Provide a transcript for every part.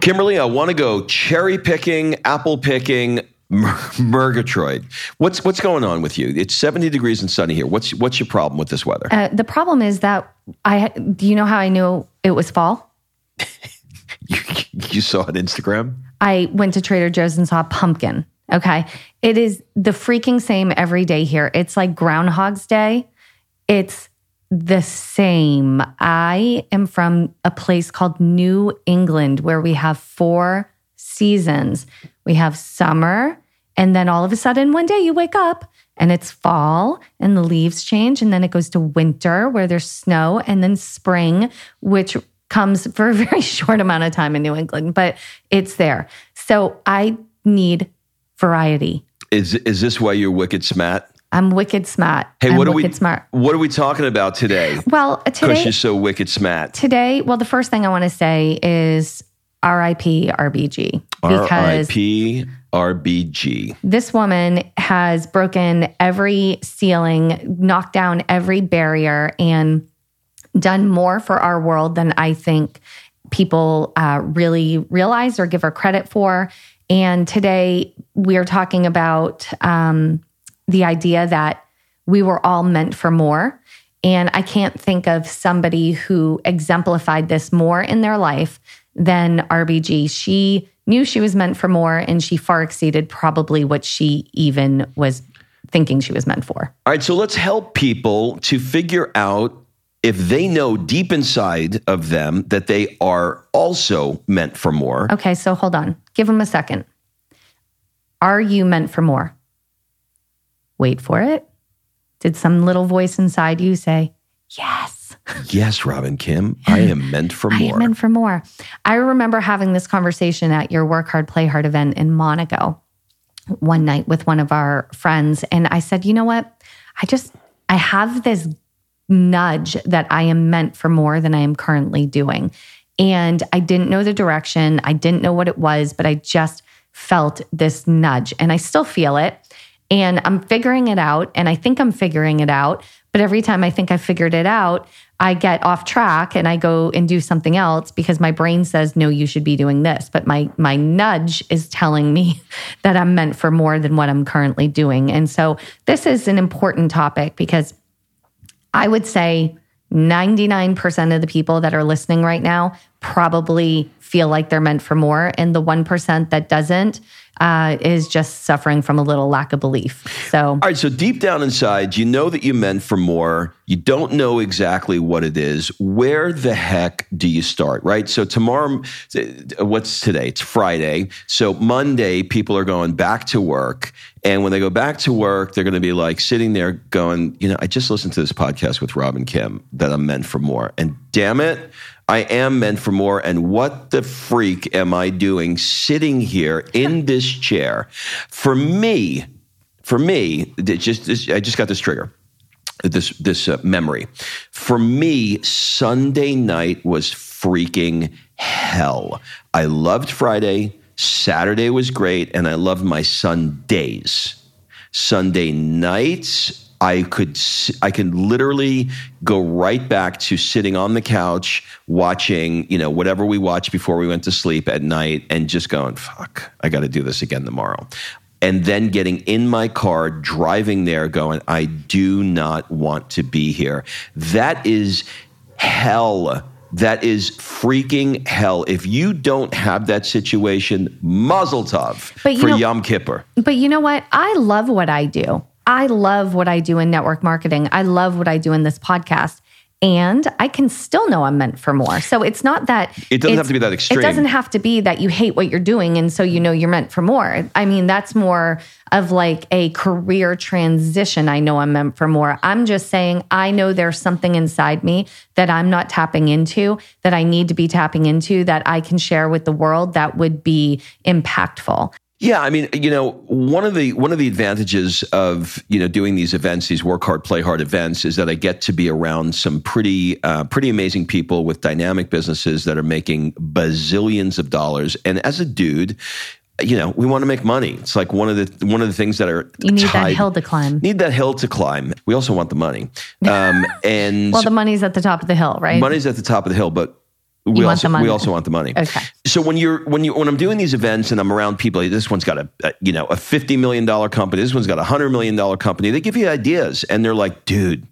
Kimberly, I want to go cherry picking, apple picking, Murgatroyd. What's what's going on with you? It's 70 degrees and sunny here. What's what's your problem with this weather? Uh, the problem is that I do you know how I knew it was fall? you, you saw it on Instagram? I went to Trader Joe's and saw a pumpkin. Okay. It is the freaking same every day here. It's like Groundhog's Day. It's the same. I am from a place called New England where we have four seasons. We have summer, and then all of a sudden, one day you wake up and it's fall and the leaves change, and then it goes to winter where there's snow, and then spring, which comes for a very short amount of time in New England, but it's there. So I need variety. Is is this why you're wicked smart? I'm wicked smart. Hey, I'm what are we? Smart. What are we talking about today? Well, today because you're so wicked smart. Today, well, the first thing I want to say is R.I.P. RBG R.I.P. RBG. This woman has broken every ceiling, knocked down every barrier, and done more for our world than I think people uh, really realize or give her credit for. And today we are talking about. Um, the idea that we were all meant for more. And I can't think of somebody who exemplified this more in their life than RBG. She knew she was meant for more and she far exceeded probably what she even was thinking she was meant for. All right, so let's help people to figure out if they know deep inside of them that they are also meant for more. Okay, so hold on. Give them a second. Are you meant for more? Wait for it. Did some little voice inside you say, Yes? Yes, Rob and Kim, I am meant for more. I am meant for more. I remember having this conversation at your Work Hard, Play Hard event in Monaco one night with one of our friends. And I said, You know what? I just, I have this nudge that I am meant for more than I am currently doing. And I didn't know the direction, I didn't know what it was, but I just felt this nudge and I still feel it and I'm figuring it out. And I think I'm figuring it out. But every time I think I figured it out, I get off track and I go and do something else because my brain says, no, you should be doing this. But my, my nudge is telling me that I'm meant for more than what I'm currently doing. And so this is an important topic because I would say 99% of the people that are listening right now probably feel like they're meant for more. And the 1% that doesn't uh, is just suffering from a little lack of belief. So, all right. So, deep down inside, you know that you're meant for more. You don't know exactly what it is. Where the heck do you start, right? So, tomorrow, what's today? It's Friday. So, Monday, people are going back to work. And when they go back to work, they're going to be like sitting there going, you know, I just listened to this podcast with Rob and Kim that I'm meant for more. And damn it, I am meant for more. And what the freak am I doing sitting here in this chair? For me, for me, just this, I just got this trigger, this this uh, memory. For me, Sunday night was freaking hell. I loved Friday. Saturday was great, and I loved my Sundays. Sunday nights I could I could literally go right back to sitting on the couch watching, you know, whatever we watched before we went to sleep at night and just going, fuck, I got to do this again tomorrow. And then getting in my car, driving there, going, I do not want to be here. That is hell. That is freaking hell. If you don't have that situation, mazel tov for know, Yom Kippur. But you know what? I love what I do. I love what I do in network marketing. I love what I do in this podcast. And I can still know I'm meant for more. So it's not that it doesn't have to be that extreme. It doesn't have to be that you hate what you're doing and so you know you're meant for more. I mean, that's more of like a career transition. I know I'm meant for more. I'm just saying I know there's something inside me that I'm not tapping into, that I need to be tapping into, that I can share with the world that would be impactful. Yeah, I mean, you know, one of the one of the advantages of you know doing these events, these work hard, play hard events, is that I get to be around some pretty uh, pretty amazing people with dynamic businesses that are making bazillions of dollars. And as a dude, you know, we want to make money. It's like one of the one of the things that are you need tied, that hill to climb. Need that hill to climb. We also want the money. Um, and well, the money's at the top of the hill, right? Money's at the top of the hill, but we also we also want the money. Okay. So when you're when you when I'm doing these events and I'm around people, this one's got a, a you know a fifty million dollar company, this one's got a hundred million dollar company. They give you ideas, and they're like, dude,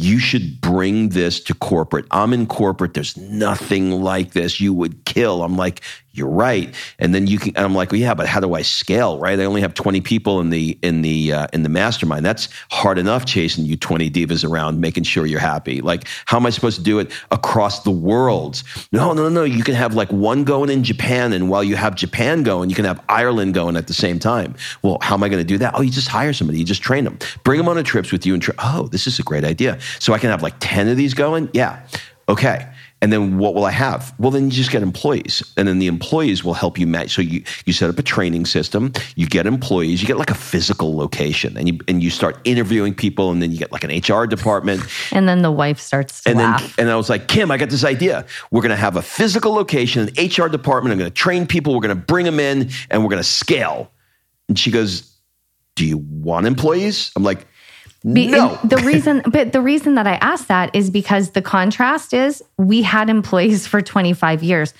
you should bring this to corporate. I'm in corporate. There's nothing like this. You would kill. I'm like, you're right. And then you can, I'm like, well, yeah, but how do I scale? Right. I only have 20 people in the, in the, uh, in the mastermind. That's hard enough chasing you 20 divas around, making sure you're happy. Like, how am I supposed to do it across the world? No, no, no. You can have like one going in Japan. And while you have Japan going, you can have Ireland going at the same time. Well, how am I going to do that? Oh, you just hire somebody. You just train them, bring them on a trips with you and, tra- oh, this is a great idea. So I can have like 10 of these going. Yeah. Okay. And then what will I have? Well, then you just get employees. And then the employees will help you match. So you, you set up a training system, you get employees, you get like a physical location and you, and you start interviewing people and then you get like an HR department. And then the wife starts to and laugh. Then, and I was like, Kim, I got this idea. We're going to have a physical location, an HR department. I'm going to train people. We're going to bring them in and we're going to scale. And she goes, do you want employees? I'm like, be, no. The reason, but the reason that I asked that is because the contrast is we had employees for 25 years.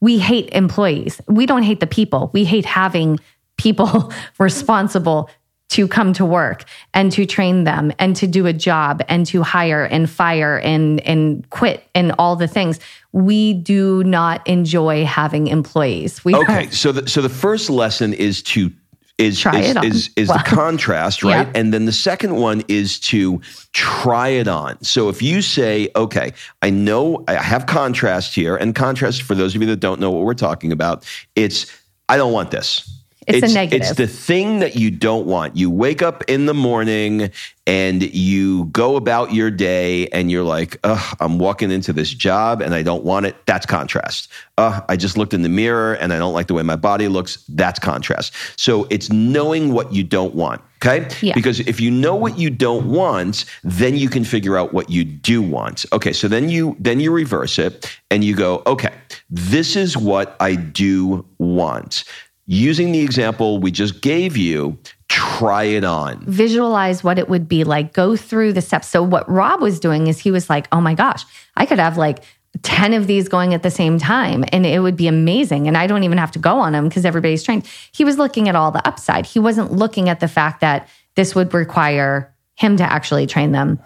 We hate employees. We don't hate the people. We hate having people responsible to come to work and to train them and to do a job and to hire and fire and and quit and all the things. We do not enjoy having employees. We okay, are, so the, so the first lesson is to is try is, is, is the contrast, right? And then the second one is to try it on. So if you say, okay, I know I have contrast here, and contrast for those of you that don't know what we're talking about, it's I don't want this. It's, it's, a negative. It's the thing that you don't want. You wake up in the morning and you go about your day and you're like, Ugh, I'm walking into this job and I don't want it. That's contrast. Uh, I just looked in the mirror and I don't like the way my body looks. That's contrast. So it's knowing what you don't want. Okay. Yeah. Because if you know what you don't want, then you can figure out what you do want. Okay. So then you then you reverse it and you go, okay, this is what I do want using the example we just gave you, try it on. Visualize what it would be like. Go through the steps. So, what Rob was doing is he was like, oh my gosh, I could have like 10 of these going at the same time and it would be amazing. And I don't even have to go on them because everybody's trained. He was looking at all the upside. He wasn't looking at the fact that this would require him to actually train them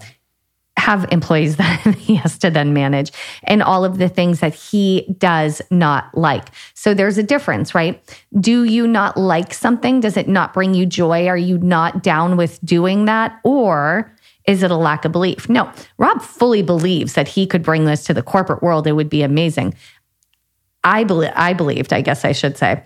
have employees that he has to then manage and all of the things that he does not like. So there's a difference, right? Do you not like something? Does it not bring you joy? Are you not down with doing that? Or is it a lack of belief? No, Rob fully believes that he could bring this to the corporate world. It would be amazing. I believe I believed, I guess I should say,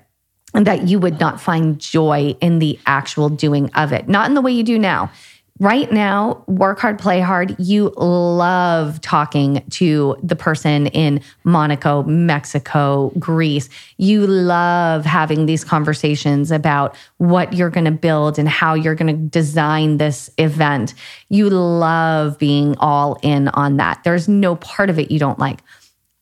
that you would not find joy in the actual doing of it, not in the way you do now. Right now, work hard, play hard. You love talking to the person in Monaco, Mexico, Greece. You love having these conversations about what you're going to build and how you're going to design this event. You love being all in on that. There's no part of it you don't like.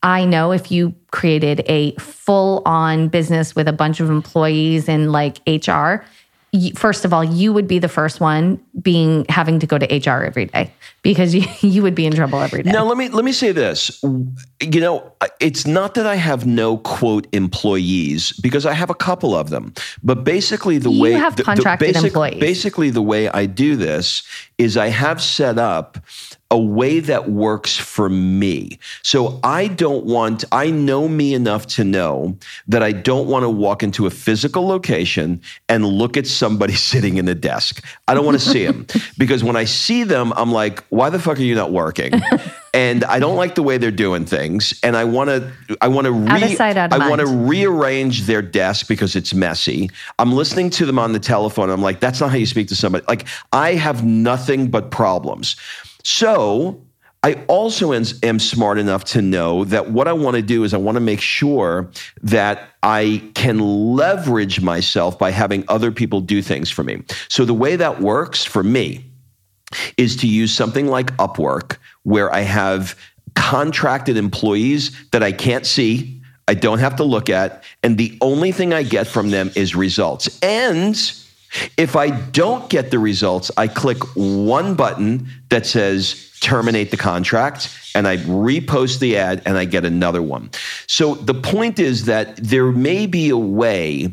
I know if you created a full on business with a bunch of employees and like HR, first of all, you would be the first one being having to go to HR every day because you, you would be in trouble every day. Now let me let me say this. You know, it's not that I have no quote employees because I have a couple of them. But basically the you way have contracted the, basic, employees. Basically the way I do this is I have set up a way that works for me. So I don't want, I know me enough to know that I don't want to walk into a physical location and look at somebody sitting in a desk. I don't want to see them because when I see them, I'm like, why the fuck are you not working? and I don't like the way they're doing things. And I want to, I want to, re- I want to rearrange their desk because it's messy. I'm listening to them on the telephone. I'm like, that's not how you speak to somebody. Like I have nothing but problems. So I also am smart enough to know that what I want to do is I want to make sure that I can leverage myself by having other people do things for me. So the way that works for me is to use something like Upwork, where I have contracted employees that I can't see, I don't have to look at, and the only thing I get from them is results. And if I don't get the results, I click one button that says terminate the contract and I repost the ad and I get another one. So the point is that there may be a way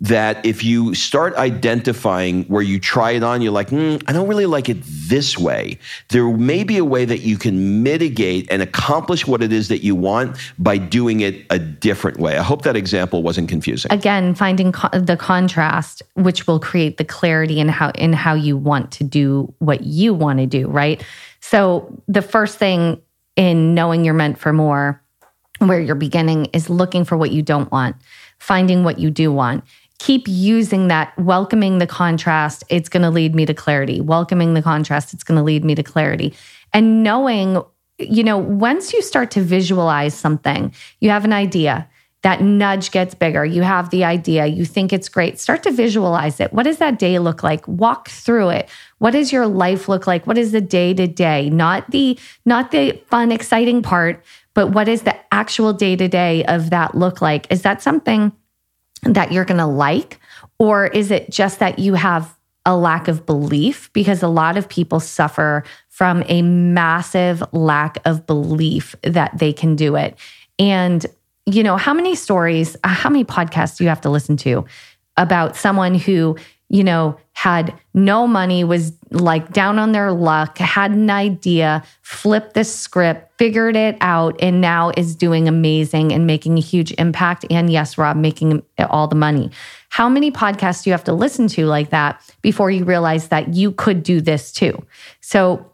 that if you start identifying where you try it on, you're like, mm, I don't really like it this way. There may be a way that you can mitigate and accomplish what it is that you want by doing it a different way. I hope that example wasn't confusing. Again, finding co- the contrast, which will create the clarity in how in how you want to do what you want to do. Right. So the first thing in knowing you're meant for more, where you're beginning, is looking for what you don't want, finding what you do want keep using that, welcoming the contrast, it's going to lead me to clarity. Welcoming the contrast, it's going to lead me to clarity. And knowing, you know, once you start to visualize something, you have an idea. That nudge gets bigger. You have the idea. You think it's great. Start to visualize it. What does that day look like? Walk through it. What does your life look like? What is the day to day? Not the not the fun, exciting part, but what is the actual day to day of that look like? Is that something that you're going to like? Or is it just that you have a lack of belief? Because a lot of people suffer from a massive lack of belief that they can do it. And, you know, how many stories, uh, how many podcasts do you have to listen to about someone who, you know, had no money, was like down on their luck, had an idea, flipped the script, figured it out, and now is doing amazing and making a huge impact. And yes, Rob, making all the money. How many podcasts do you have to listen to like that before you realize that you could do this too? So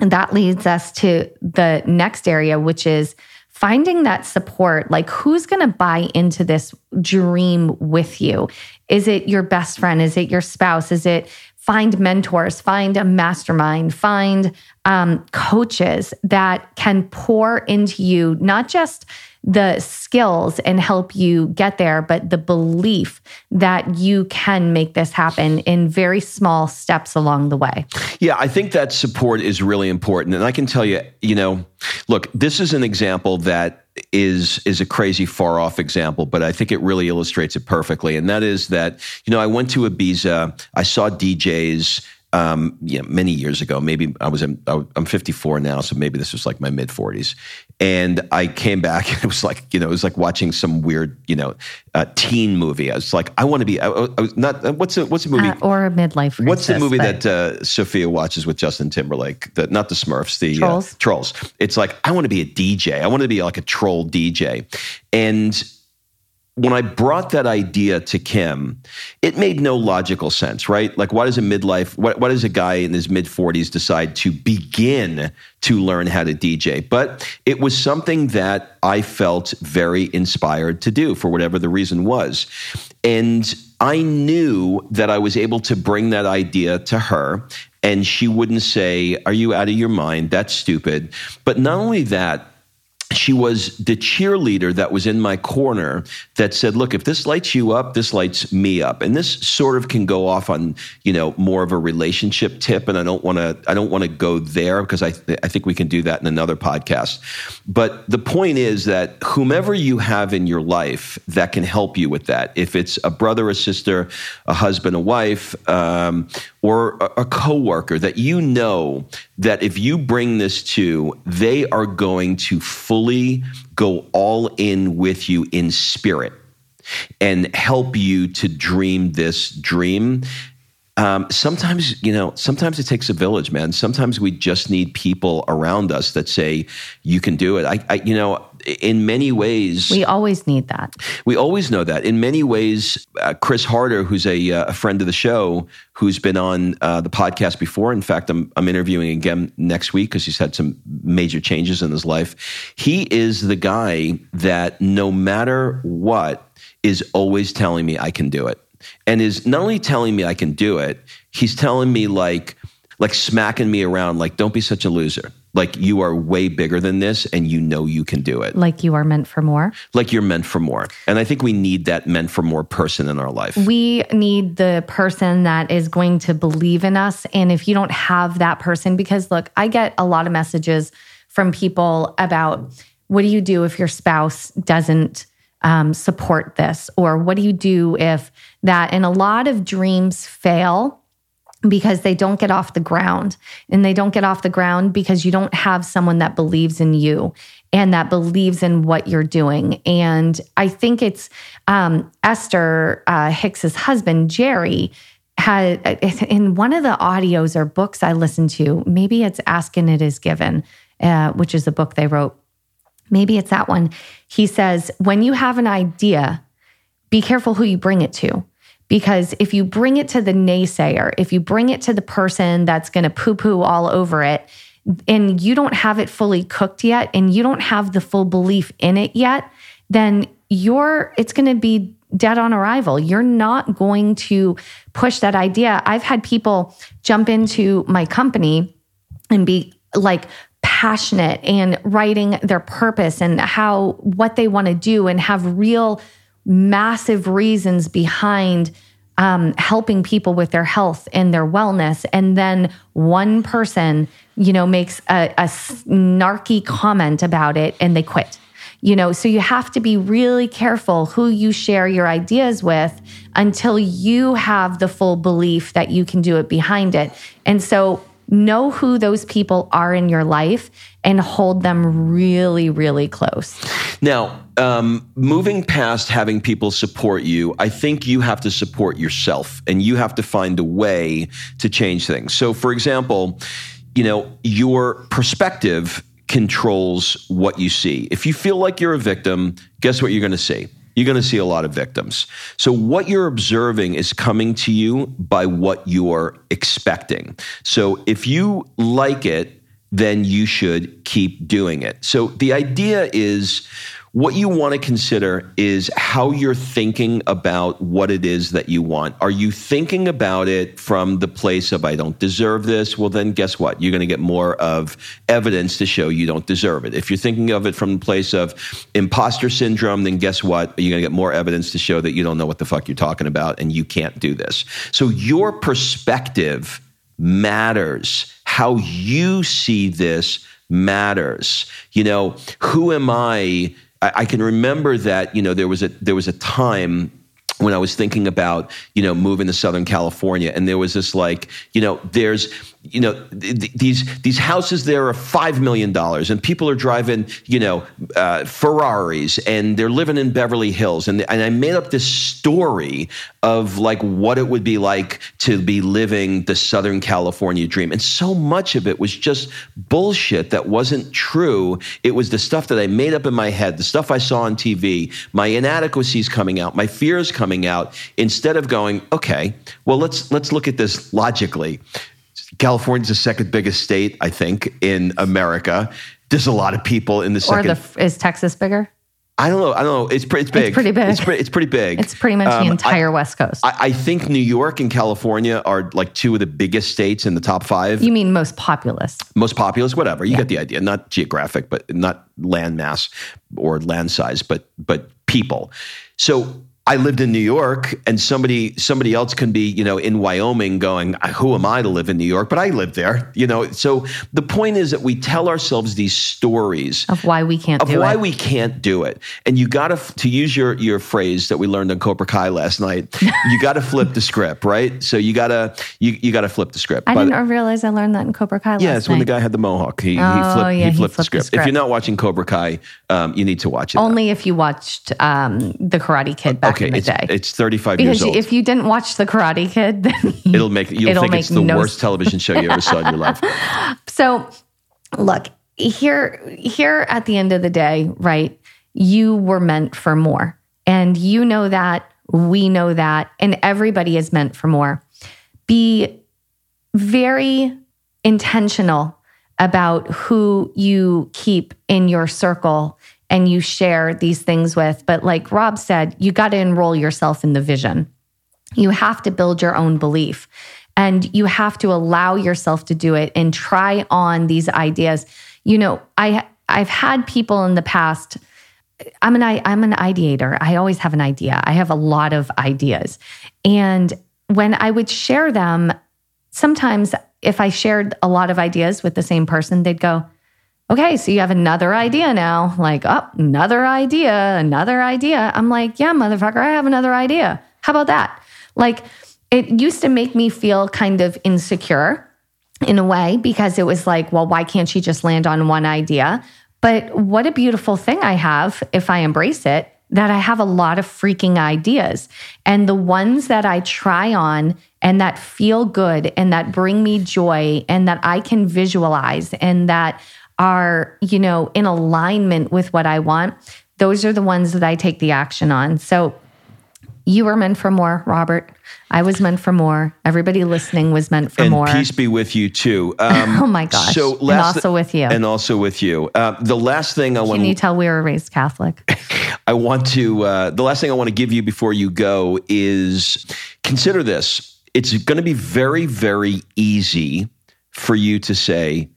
that leads us to the next area, which is finding that support like who's going to buy into this dream with you is it your best friend is it your spouse is it find mentors find a mastermind find um, coaches that can pour into you not just the skills and help you get there, but the belief that you can make this happen in very small steps along the way. Yeah, I think that support is really important. And I can tell you, you know, look, this is an example that is is a crazy far off example, but I think it really illustrates it perfectly. And that is that, you know, I went to Ibiza, I saw DJs um, yeah, many years ago. Maybe I was in, I'm 54 now, so maybe this was like my mid 40s. And I came back, and it was like you know, it was like watching some weird you know, uh, teen movie. I was like, I want to be. I, I was not. Uh, what's a what's a movie uh, or a midlife? Crisis, what's the movie that uh, Sophia watches with Justin Timberlake? The, not the Smurfs, the uh, Trolls. Trolls. It's like I want to be a DJ. I want to be like a troll DJ, and when I brought that idea to Kim, it made no logical sense, right? Like, why does a midlife, why, why does a guy in his mid 40s decide to begin to learn how to DJ? But it was something that I felt very inspired to do for whatever the reason was. And I knew that I was able to bring that idea to her and she wouldn't say, Are you out of your mind? That's stupid. But not only that, she was the cheerleader that was in my corner that said, look, if this lights you up, this lights me up. And this sort of can go off on, you know, more of a relationship tip. And I don't want to, I don't want to go there because I, th- I think we can do that in another podcast. But the point is that whomever you have in your life that can help you with that, if it's a brother, a sister, a husband, a wife, um, or a, a coworker that you know that if you bring this to, they are going to fully go all in with you in spirit and help you to dream this dream. Um, sometimes, you know, sometimes it takes a village, man. Sometimes we just need people around us that say, you can do it. I, I you know, in many ways, we always need that. We always know that. In many ways, uh, Chris Harder, who's a, uh, a, friend of the show, who's been on uh, the podcast before. In fact, I'm, I'm interviewing again next week because he's had some major changes in his life. He is the guy that no matter what is always telling me I can do it, and is not only telling me I can do it, he's telling me like like smacking me around, like don't be such a loser like you are way bigger than this and you know you can do it. Like you are meant for more. Like you're meant for more. And I think we need that meant for more person in our life. We need the person that is going to believe in us. And if you don't have that person, because look, I get a lot of messages from people about what do you do if your spouse doesn't um, support this? Or what do you do if that? And a lot of dreams fail because they don't get off the ground. And they don't get off the ground because you don't have someone that believes in you and that believes in what you're doing. And I think it's um, Esther uh, Hicks's husband, Jerry. Had in one of the audios or books I listened to, maybe it's Ask and It Is Given, uh, which is a book they wrote. Maybe it's that one. He says, when you have an idea, be careful who you bring it to because if you bring it to the naysayer, if you bring it to the person that's going to poo poo all over it, and you don't have it fully cooked yet, and you don't have the full belief in it yet, then you're, it's going to be dead on arrival. You're not going to push that idea. I've had people jump into my company and be like, passionate and writing their purpose and how what they want to do and have real massive reasons behind um, helping people with their health and their wellness. And then one person, you know, makes a, a snarky comment about it and they quit. You know, so you have to be really careful who you share your ideas with until you have the full belief that you can do it behind it. And so know who those people are in your life and hold them really, really close. Now, um, moving past having people support you, I think you have to support yourself and you have to find a way to change things. So, for example, you know, your perspective controls what you see. If you feel like you're a victim, guess what you're going to see? You're going to see a lot of victims. So, what you're observing is coming to you by what you're expecting. So, if you like it, then you should keep doing it. So, the idea is what you want to consider is how you're thinking about what it is that you want. Are you thinking about it from the place of, I don't deserve this? Well, then guess what? You're going to get more of evidence to show you don't deserve it. If you're thinking of it from the place of imposter syndrome, then guess what? You're going to get more evidence to show that you don't know what the fuck you're talking about and you can't do this. So your perspective matters. How you see this matters. You know, who am I? I, I can remember that you know there was a there was a time when I was thinking about, you know, moving to Southern California. And there was this like, you know, there's, you know, th- th- these these houses there are five million dollars, and people are driving, you know, uh, Ferraris, and they're living in Beverly Hills. And and I made up this story of like what it would be like to be living the Southern California dream. And so much of it was just bullshit that wasn't true. It was the stuff that I made up in my head, the stuff I saw on TV, my inadequacies coming out, my fears coming out, instead of going, okay, well let's let's look at this logically. California's the second biggest state, I think, in America. There's a lot of people in the second. Or the, is Texas bigger? I don't know. I don't know. It's, pre- it's big. It's pretty big. It's, pre- it's pretty big. It's pretty much the Um, entire I, West Coast. I, I think New York and California are like two of the biggest states in the top five. you mean most populous? most populous, whatever. You get the idea. Not geographic, but not land mass or land size, but but people. So I lived in New York, and somebody somebody else can be, you know, in Wyoming, going, "Who am I to live in New York?" But I lived there, you know. So the point is that we tell ourselves these stories Of why we can't of do why it. we can't do it. And you got to, to use your your phrase that we learned on Cobra Kai last night. You got to flip the script, right? So you got to you you got to flip the script. I But- didn't realize I learned that in Cobra Kai last yeah, it's when the guy had the mohawk. He, he Oh, flipped, yeah, he flipped, the, script. If script. you're not watching Cobra Kai, um, you need to watch it. Only if you watched um, the Karate Kid back okay, in the it's, day. it's 35 because years old. if you didn't watch the Karate Kid, then it'll make you'll it'll think make it's the no worst television show you ever saw in your life. So, look, here here at the end of the day, right? You were meant for more. And you know that, we know that, and everybody is meant for more. Be very intentional about who you keep in your circle and you share these things with. But like Rob said, you got to enroll yourself in the vision. You have to build your own belief and you have to allow yourself to do it and try on these ideas. You know, I I've had people in the past I'm an I'm an ideator. I always have an idea. I have a lot of ideas. And when I would share them, sometimes if I shared a lot of ideas with the same person, they'd go, okay, so you have another idea now. Like, oh, another idea, another idea. I'm like, yeah, motherfucker, I have another idea. How about that? Like, it used to make me feel kind of insecure in a way because it was like, well, why can't she just land on one idea? But what a beautiful thing I have if I embrace it that I have a lot of freaking ideas. And the ones that I try on and that feel good and that bring me joy and that I can visualize and that are, you know, in alignment with what I want, those are the ones that I take the action on. So you were meant for more, Robert. I was meant for more. Everybody listening was meant for and more. peace be with you too. Um, Oh my gosh. So And also with you. and also with you. Uh, the last thing I want Can you tell we were raised Catholic? I want to, uh, the last thing I want to give you before you go is consider this. It's going to be very, very easy for you to say,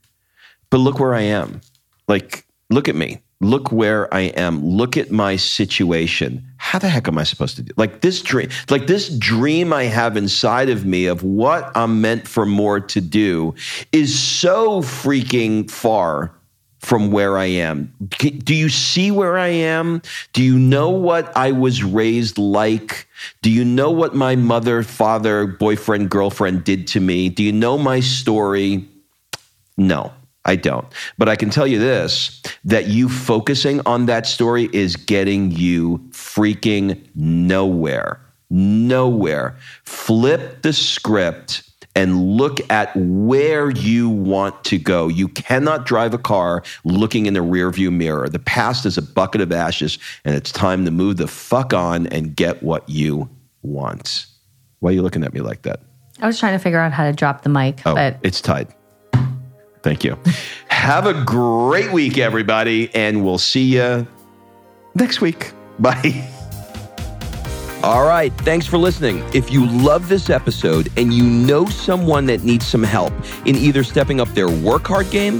but look where I am. Like, look at me. Look where I am. Look at my situation. How the heck am I supposed to do? Like this dream, like this dream I have inside of me of what I'm meant for more to do is so freaking far from where I am. Do you see where I am? Do you know what I was raised like? Do you know what my mother, father, boyfriend, girlfriend did to me? Do you know my story? No, I don't. But I can tell you this that you focusing on that story is getting you freaking nowhere. Nowhere. Flip the script and look at where you want to go. You cannot drive a car looking in the rearview mirror. The past is a bucket of ashes, and it's time to move the fuck on and get what you want. Why are you looking at me like that? I was trying to figure out how to drop the mic, Oh, but it's tied. Thank you. Have a great week, everybody, and we'll see you next week. Bye. All right. Thanks for listening. If you love this episode and you know someone that needs some help in either stepping up their work hard game